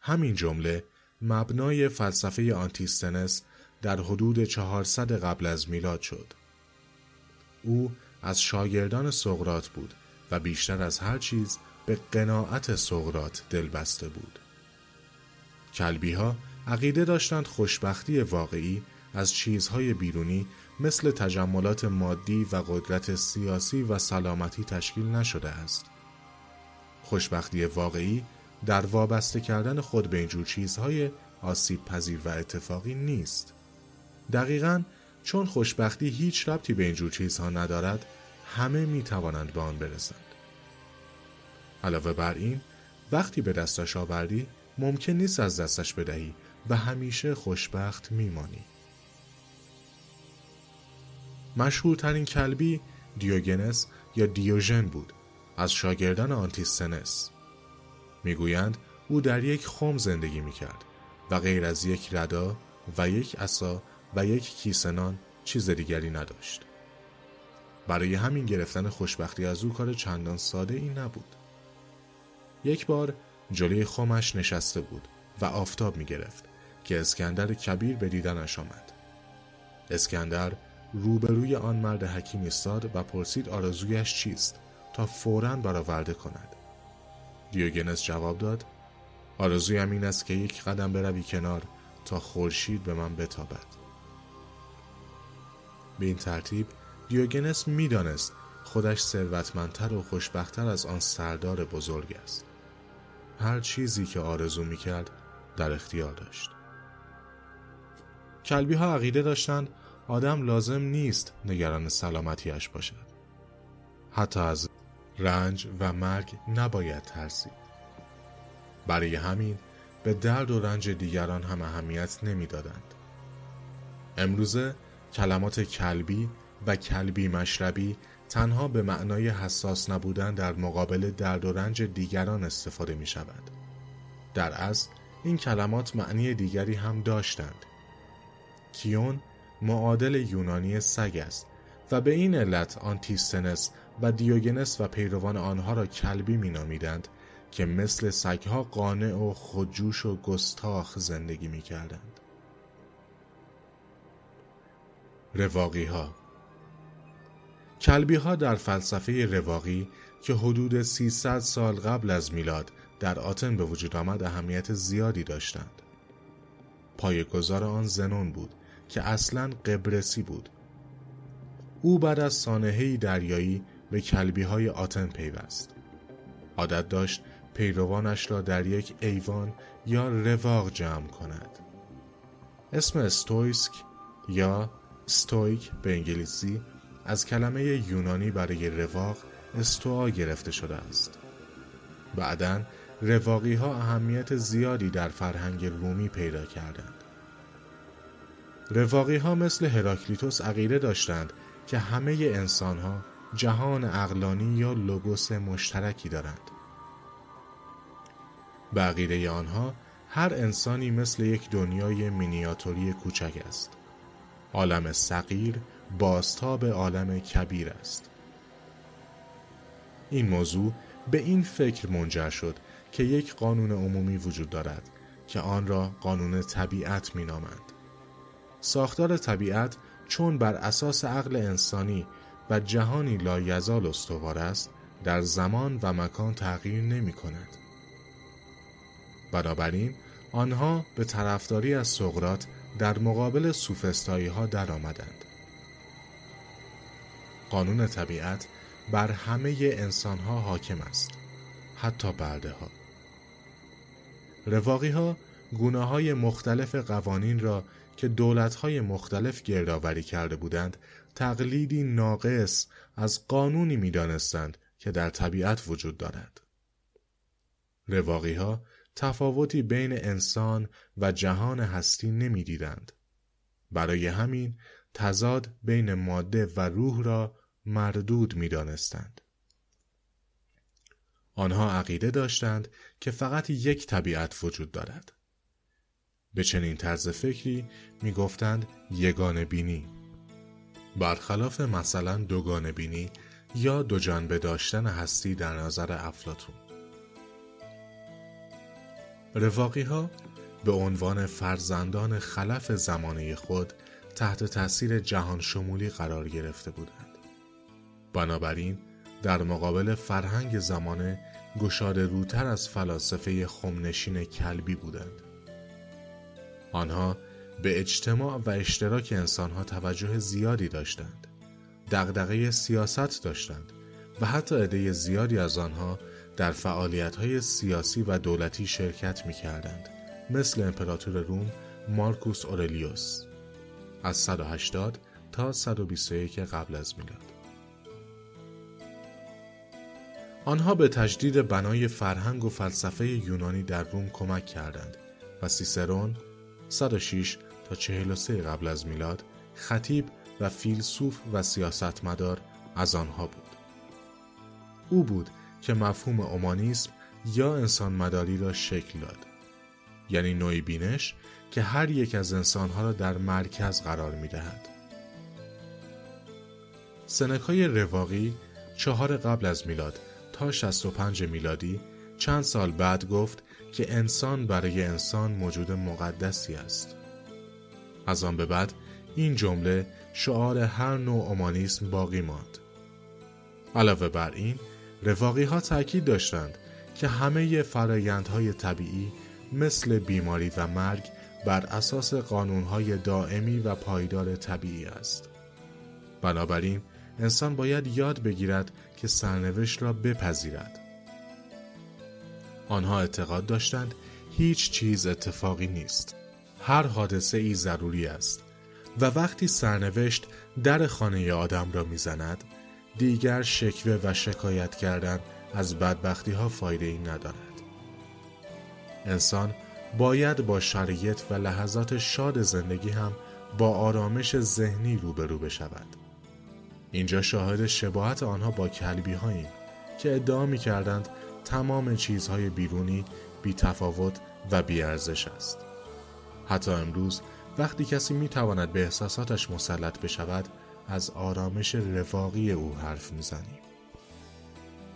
S3: همین جمله مبنای فلسفه آنتیستنس در حدود 400 قبل از میلاد شد. او از شاگردان سقرات بود و بیشتر از هر چیز به قناعت سقرات دل بسته بود. کلبی ها عقیده داشتند خوشبختی واقعی از چیزهای بیرونی مثل تجملات مادی و قدرت سیاسی و سلامتی تشکیل نشده است. خوشبختی واقعی در وابسته کردن خود به اینجور چیزهای آسیب پذیر و اتفاقی نیست. دقیقا چون خوشبختی هیچ ربطی به اینجور چیزها ندارد همه می توانند به آن برسند. علاوه بر این وقتی به دستش آوردی ممکن نیست از دستش بدهی و همیشه خوشبخت میمانی. مشهورترین کلبی دیوگنس یا دیوژن بود از شاگردان آنتیسنس. می‌گویند او در یک خم زندگی می‌کرد و غیر از یک ردا و یک عصا و یک کیسنان چیز دیگری نداشت. برای همین گرفتن خوشبختی از او کار چندان ساده ای نبود. یک بار جلوی خمش نشسته بود و آفتاب می گرفت که اسکندر کبیر به دیدنش آمد. اسکندر روبروی آن مرد حکیم ایستاد و پرسید آرزویش چیست تا فورا برآورده کند. دیوگنس جواب داد آرزویم این است که یک قدم بروی کنار تا خورشید به من بتابد. به این ترتیب دیوگنس می‌دانست خودش ثروتمندتر و خوشبختتر از آن سردار بزرگ است. هر چیزی که آرزو می‌کرد در اختیار داشت. کلبی ها عقیده داشتند آدم لازم نیست نگران سلامتیش باشد. حتی از رنج و مرگ نباید ترسید. برای همین به درد و رنج دیگران هم اهمیت نمی‌دادند. امروزه کلمات کلبی و کلبی مشربی تنها به معنای حساس نبودن در مقابل درد و رنج دیگران استفاده می شود. در اصل این کلمات معنی دیگری هم داشتند. کیون معادل یونانی سگ است و به این علت آنتیستنس و دیوگنس و پیروان آنها را کلبی می نامیدند که مثل سگها قانع و خودجوش و گستاخ زندگی می کردند. رواقی ها کلبی ها در فلسفه رواقی که حدود 300 سال قبل از میلاد در آتن به وجود آمد اهمیت زیادی داشتند. پایگذار آن زنون بود که اصلا قبرسی بود. او بعد از سانحهی دریایی به کلبی های آتن پیوست. عادت داشت پیروانش را در یک ایوان یا رواق جمع کند. اسم استویسک یا ستویک به انگلیسی از کلمه یونانی برای رواق استوا گرفته شده است. بعدا رواقی ها اهمیت زیادی در فرهنگ رومی پیدا کردند. رواقی ها مثل هراکلیتوس عقیده داشتند که همه انسان ها جهان اقلانی یا لوگوس مشترکی دارند. به عقیده آنها هر انسانی مثل یک دنیای مینیاتوری کوچک است. عالم صغیر بازتاب عالم کبیر است. این موضوع به این فکر منجر شد که یک قانون عمومی وجود دارد که آن را قانون طبیعت می نامند. ساختار طبیعت چون بر اساس عقل انسانی و جهانی لایزال استوار است در زمان و مکان تغییر نمی کند. بنابراین آنها به طرفداری از سقرات در مقابل سوفستایی ها در آمدند. قانون طبیعت بر همه انسان ها حاکم است حتی برده ها رواقی ها گونه های مختلف قوانین را که دولت های مختلف گردآوری کرده بودند تقلیدی ناقص از قانونی می دانستند که در طبیعت وجود دارد. رواقی ها تفاوتی بین انسان و جهان هستی نمی دیدند. برای همین تضاد بین ماده و روح را مردود می دانستند. آنها عقیده داشتند که فقط یک طبیعت وجود دارد. به چنین طرز فکری می گفتند یگان بینی. برخلاف مثلا دوگان بینی یا دو جانبه داشتن هستی در نظر افلاتون. رواقی ها به عنوان فرزندان خلف زمانه خود تحت تاثیر جهان شمولی قرار گرفته بودند. بنابراین در مقابل فرهنگ زمانه گشاده روتر از فلاسفه خمنشین کلبی بودند. آنها به اجتماع و اشتراک انسانها توجه زیادی داشتند. دغدغه سیاست داشتند و حتی عده زیادی از آنها در فعالیت‌های سیاسی و دولتی شرکت می‌کردند مثل امپراتور روم مارکوس اورلیوس از 180 تا 121 قبل از میلاد آنها به تجدید بنای فرهنگ و فلسفه یونانی در روم کمک کردند و سیسرون 106 تا 43 قبل از میلاد خطیب و فیلسوف و سیاستمدار از آنها بود. او بود که مفهوم اومانیسم یا انسان مداری را شکل داد. یعنی نوعی بینش که هر یک از انسانها را در مرکز قرار می دهد. سنکای رواقی چهار قبل از میلاد تا 65 میلادی چند سال بعد گفت که انسان برای انسان موجود مقدسی است. از آن به بعد این جمله شعار هر نوع اومانیسم باقی ماند. علاوه بر این رواقی ها تاکید داشتند که همه فرایندهای طبیعی مثل بیماری و مرگ بر اساس قانونهای دائمی و پایدار طبیعی است. بنابراین انسان باید یاد بگیرد که سرنوشت را بپذیرد. آنها اعتقاد داشتند هیچ چیز اتفاقی نیست. هر حادثه ای ضروری است و وقتی سرنوشت در خانه آدم را می‌زند دیگر شکوه و شکایت کردن از بدبختی ها فایده ای ندارد. انسان باید با شرایط و لحظات شاد زندگی هم با آرامش ذهنی روبرو بشود. اینجا شاهد شباهت آنها با کلبی هاییم که ادعا می کردند تمام چیزهای بیرونی بی تفاوت و بی ارزش است. حتی امروز وقتی کسی می تواند به احساساتش مسلط بشود از آرامش رفاقی او حرف می‌زنیم.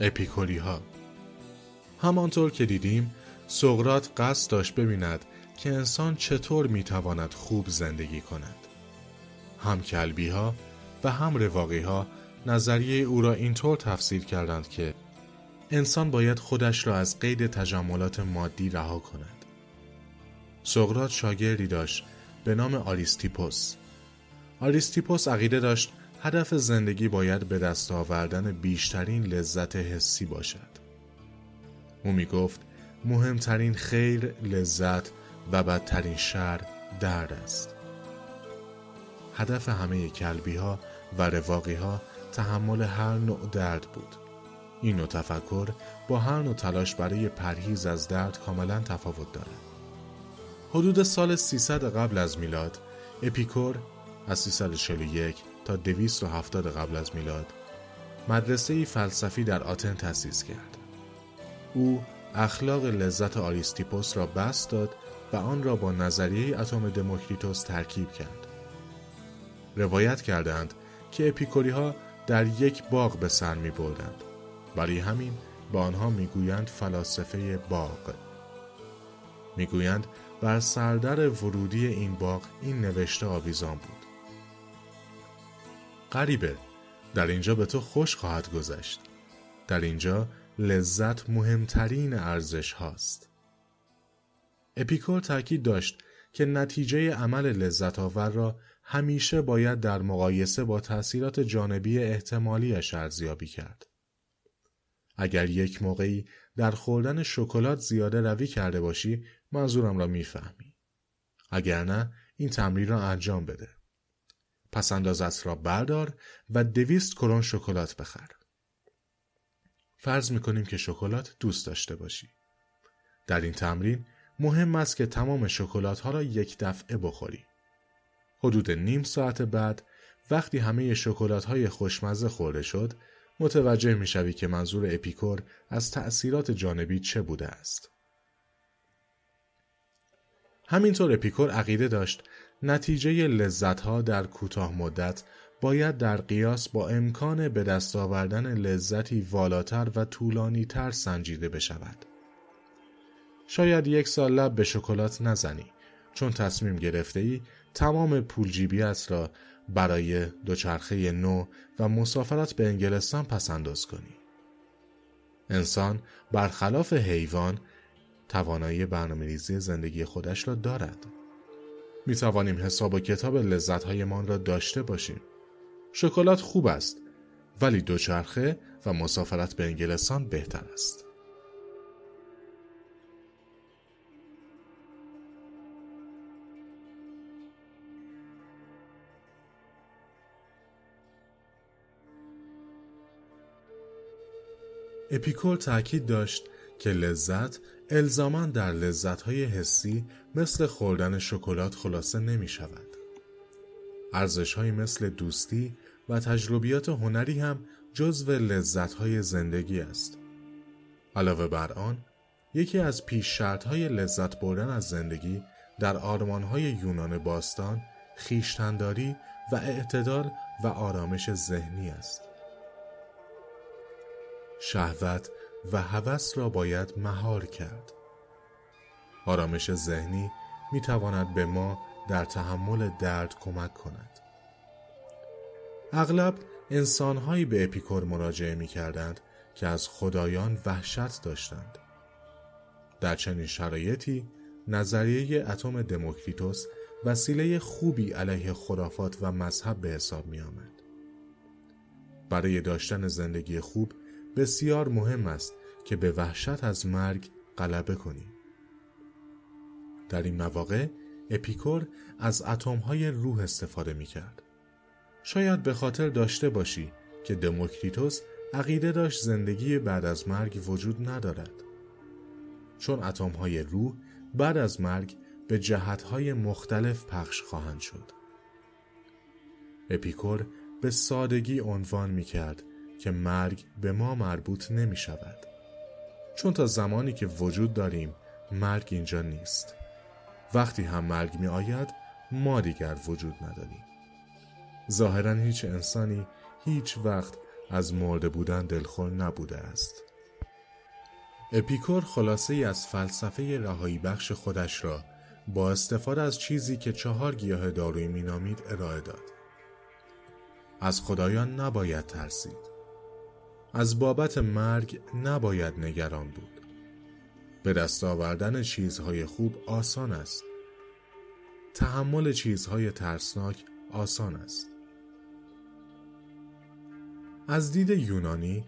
S3: اپیکوری ها همانطور که دیدیم سقرات قصد داشت ببیند که انسان چطور می‌تواند خوب زندگی کند. هم کلبی ها و هم رواقی ها نظریه او را اینطور تفسیر کردند که انسان باید خودش را از قید تجملات مادی رها کند. سقراط شاگردی داشت به نام آریستیپوس. آریستیپوس عقیده داشت هدف زندگی باید به دست آوردن بیشترین لذت حسی باشد. او می گفت مهمترین خیر لذت و بدترین شر درد است. هدف همه کلبی ها و رواقی ها تحمل هر نوع درد بود. این نوع تفکر با هر نوع تلاش برای پرهیز از درد کاملا تفاوت دارد. حدود سال 300 قبل از میلاد اپیکور از 341 تا 270 قبل از میلاد مدرسه فلسفی در آتن تأسیس کرد. او اخلاق لذت آریستیپوس را بست داد و آن را با نظریه اتم دموکریتوس ترکیب کرد. روایت کردند که اپیکوری ها در یک باغ به سر می بردند. برای همین با آنها می‌گویند فلاسفه باغ. می‌گویند بر سردر ورودی این باغ این نوشته آویزان بود. غریبه در اینجا به تو خوش خواهد گذشت. در اینجا لذت مهمترین ارزش هاست. اپیکور تاکید داشت که نتیجه عمل لذت آور را همیشه باید در مقایسه با تأثیرات جانبی احتمالیش ارزیابی کرد. اگر یک موقعی در خوردن شکلات زیاده روی کرده باشی منظورم را می‌فهمی. اگر نه این تمرین را انجام بده. پس اندازت را بردار و دویست کرون شکلات بخر. فرض می‌کنیم که شکلات دوست داشته باشی. در این تمرین مهم است که تمام شکلات ها را یک دفعه بخوری. حدود نیم ساعت بعد وقتی همه شکلات های خوشمزه خورده شد متوجه می‌شوی که منظور اپیکور از تأثیرات جانبی چه بوده است. همینطور اپیکور عقیده داشت نتیجه لذت ها در کوتاه مدت باید در قیاس با امکان به دست آوردن لذتی والاتر و طولانی تر سنجیده بشود. شاید یک سال لب به شکلات نزنی چون تصمیم گرفته ای تمام پول جیبیت را برای دوچرخه نو و مسافرت به انگلستان پسنداز کنی. انسان برخلاف حیوان توانایی برنامه ریزی زندگی خودش را دارد. می توانیم حساب و کتاب لذت هایمان را داشته باشیم. شکلات خوب است ولی دوچرخه و مسافرت به انگلستان بهتر است. اپیکور تاکید داشت که لذت الزاما در لذتهای حسی مثل خوردن شکلات خلاصه نمی شود. ارزش مثل دوستی و تجربیات هنری هم جزو لذتهای زندگی است. علاوه بر آن، یکی از پیش های لذت بردن از زندگی در آرمانهای یونان باستان خیشتنداری و اعتدال و آرامش ذهنی است. شهوت و هوس را باید مهار کرد. آرامش ذهنی می تواند به ما در تحمل درد کمک کند. اغلب انسانهایی به اپیکور مراجعه می کردند که از خدایان وحشت داشتند. در چنین شرایطی نظریه اتم دموکریتوس وسیله خوبی علیه خرافات و مذهب به حساب می آمد. برای داشتن زندگی خوب بسیار مهم است که به وحشت از مرگ غلبه کنیم. در این مواقع اپیکور از اتمهای روح استفاده می کرد. شاید به خاطر داشته باشی که دموکریتوس عقیده داشت زندگی بعد از مرگ وجود ندارد. چون اتمهای روح بعد از مرگ به جهتهای مختلف پخش خواهند شد. اپیکور به سادگی عنوان می کرد که مرگ به ما مربوط نمی شود. چون تا زمانی که وجود داریم مرگ اینجا نیست. وقتی هم مرگ می آید ما دیگر وجود نداریم. ظاهرا هیچ انسانی هیچ وقت از مرده بودن دلخور نبوده است. اپیکور خلاصه ای از فلسفه رهایی بخش خودش را با استفاده از چیزی که چهار گیاه دارویی مینامید ارائه داد. از خدایان نباید ترسید. از بابت مرگ نباید نگران بود. به دست آوردن چیزهای خوب آسان است. تحمل چیزهای ترسناک آسان است. از دید یونانی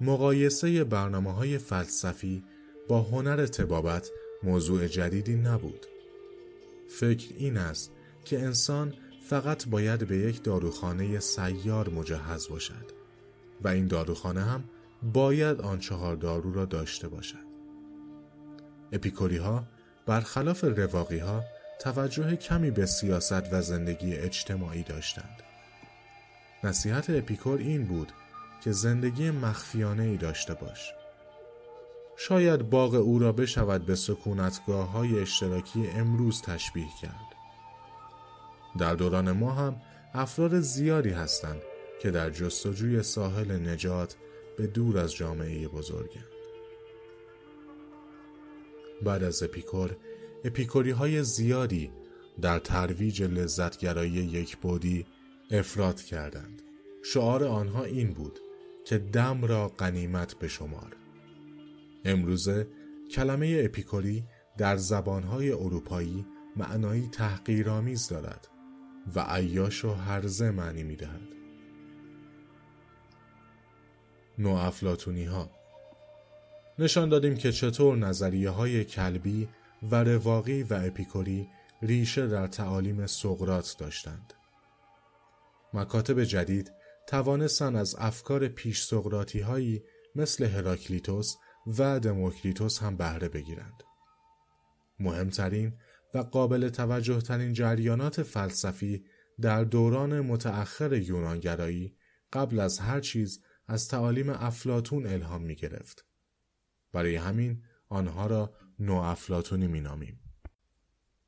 S3: مقایسه برنامه های فلسفی با هنر تبابت موضوع جدیدی نبود. فکر این است که انسان فقط باید به یک داروخانه سیار مجهز باشد و این داروخانه هم باید آن چهار دارو را داشته باشد. اپیکوری ها برخلاف رواقی ها توجه کمی به سیاست و زندگی اجتماعی داشتند. نصیحت اپیکور این بود که زندگی مخفیانه ای داشته باش. شاید باغ او را بشود به سکونتگاه های اشتراکی امروز تشبیه کرد. در دوران ما هم افراد زیادی هستند که در جستجوی ساحل نجات به دور از جامعه بزرگند. بعد از اپیکور اپیکوری های زیادی در ترویج لذتگرایی یک بودی افراد کردند. شعار آنها این بود که دم را قنیمت به شمار. امروزه کلمه اپیکوری در زبانهای اروپایی معنایی تحقیرآمیز دارد و عیاش و هرزه معنی می نو افلاتونی ها نشان دادیم که چطور نظریه های کلبی و رواقی و اپیکوری ریشه در تعالیم سقرات داشتند. مکاتب جدید توانستند از افکار پیش سقراتی هایی مثل هراکلیتوس و دموکریتوس هم بهره بگیرند. مهمترین و قابل توجه ترین جریانات فلسفی در دوران متأخر یونانگرایی قبل از هر چیز از تعالیم افلاتون الهام می گرفت. برای همین آنها را نو افلاتونی می نامیم.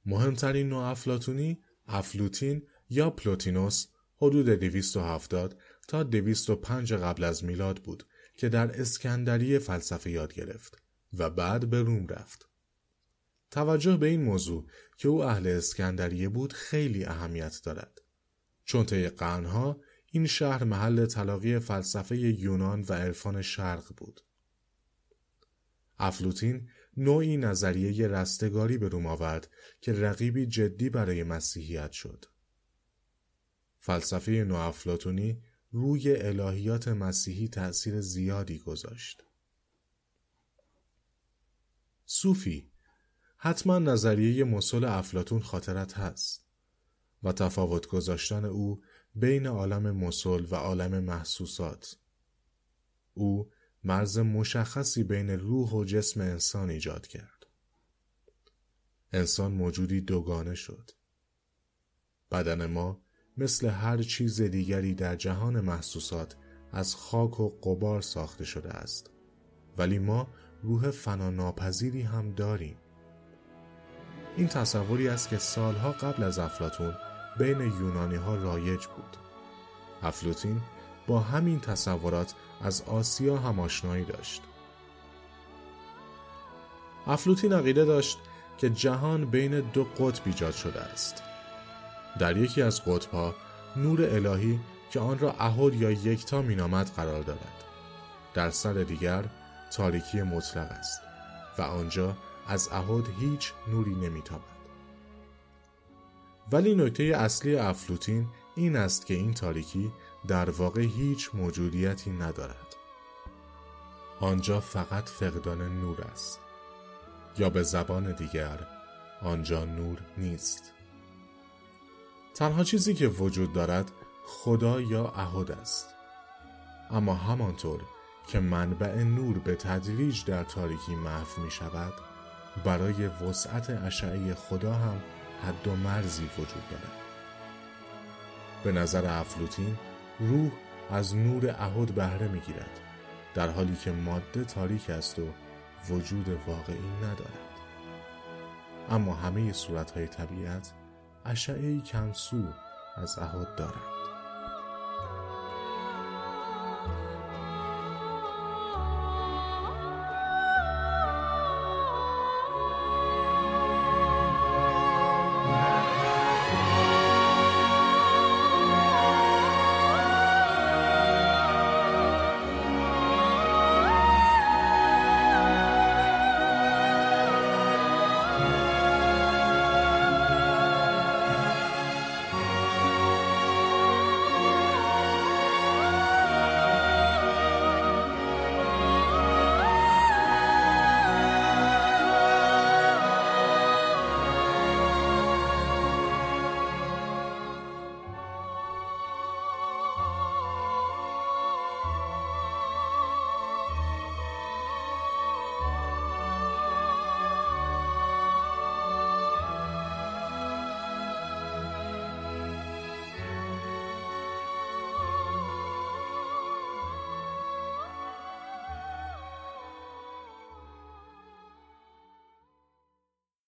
S3: مهمترین نو افلاتونی افلوتین یا پلوتینوس حدود 270 تا 205 قبل از میلاد بود که در اسکندریه فلسفه یاد گرفت و بعد به روم رفت. توجه به این موضوع که او اهل اسکندریه بود خیلی اهمیت دارد. چون طی قرنها این شهر محل تلاقی فلسفه یونان و عرفان شرق بود. افلوتین نوعی نظریه رستگاری به روم آورد که رقیبی جدی برای مسیحیت شد. فلسفه افلاتونی روی الهیات مسیحی تأثیر زیادی گذاشت. صوفی حتما نظریه مسل افلاتون خاطرت هست و تفاوت گذاشتن او بین عالم مسل و عالم محسوسات. او مرز مشخصی بین روح و جسم انسان ایجاد کرد. انسان موجودی دوگانه شد. بدن ما مثل هر چیز دیگری در جهان محسوسات از خاک و قبار ساخته شده است. ولی ما روح فناناپذیری هم داریم. این تصوری است که سالها قبل از افلاتون بین یونانی ها رایج بود. افلوتین با همین تصورات از آسیا هم آشنایی داشت. افلوتین عقیده داشت که جهان بین دو قطب ایجاد شده است. در یکی از قطبها نور الهی که آن را اهود یا یکتا مینامد قرار دارد. در سر دیگر تاریکی مطلق است و آنجا از اهود هیچ نوری نمیتابد. ولی نکته اصلی افلوتین این است که این تاریکی در واقع هیچ موجودیتی ندارد. آنجا فقط فقدان نور است. یا به زبان دیگر آنجا نور نیست. تنها چیزی که وجود دارد خدا یا اهد است. اما همانطور که منبع نور به تدریج در تاریکی محو می شود برای وسعت اشعه خدا هم حد و مرزی وجود دارد. به نظر افلوتین روح از نور اهد بهره می گیرد در حالی که ماده تاریک است و وجود واقعی ندارد اما همه صورتهای طبیعت اشعه کمسو از اهد دارند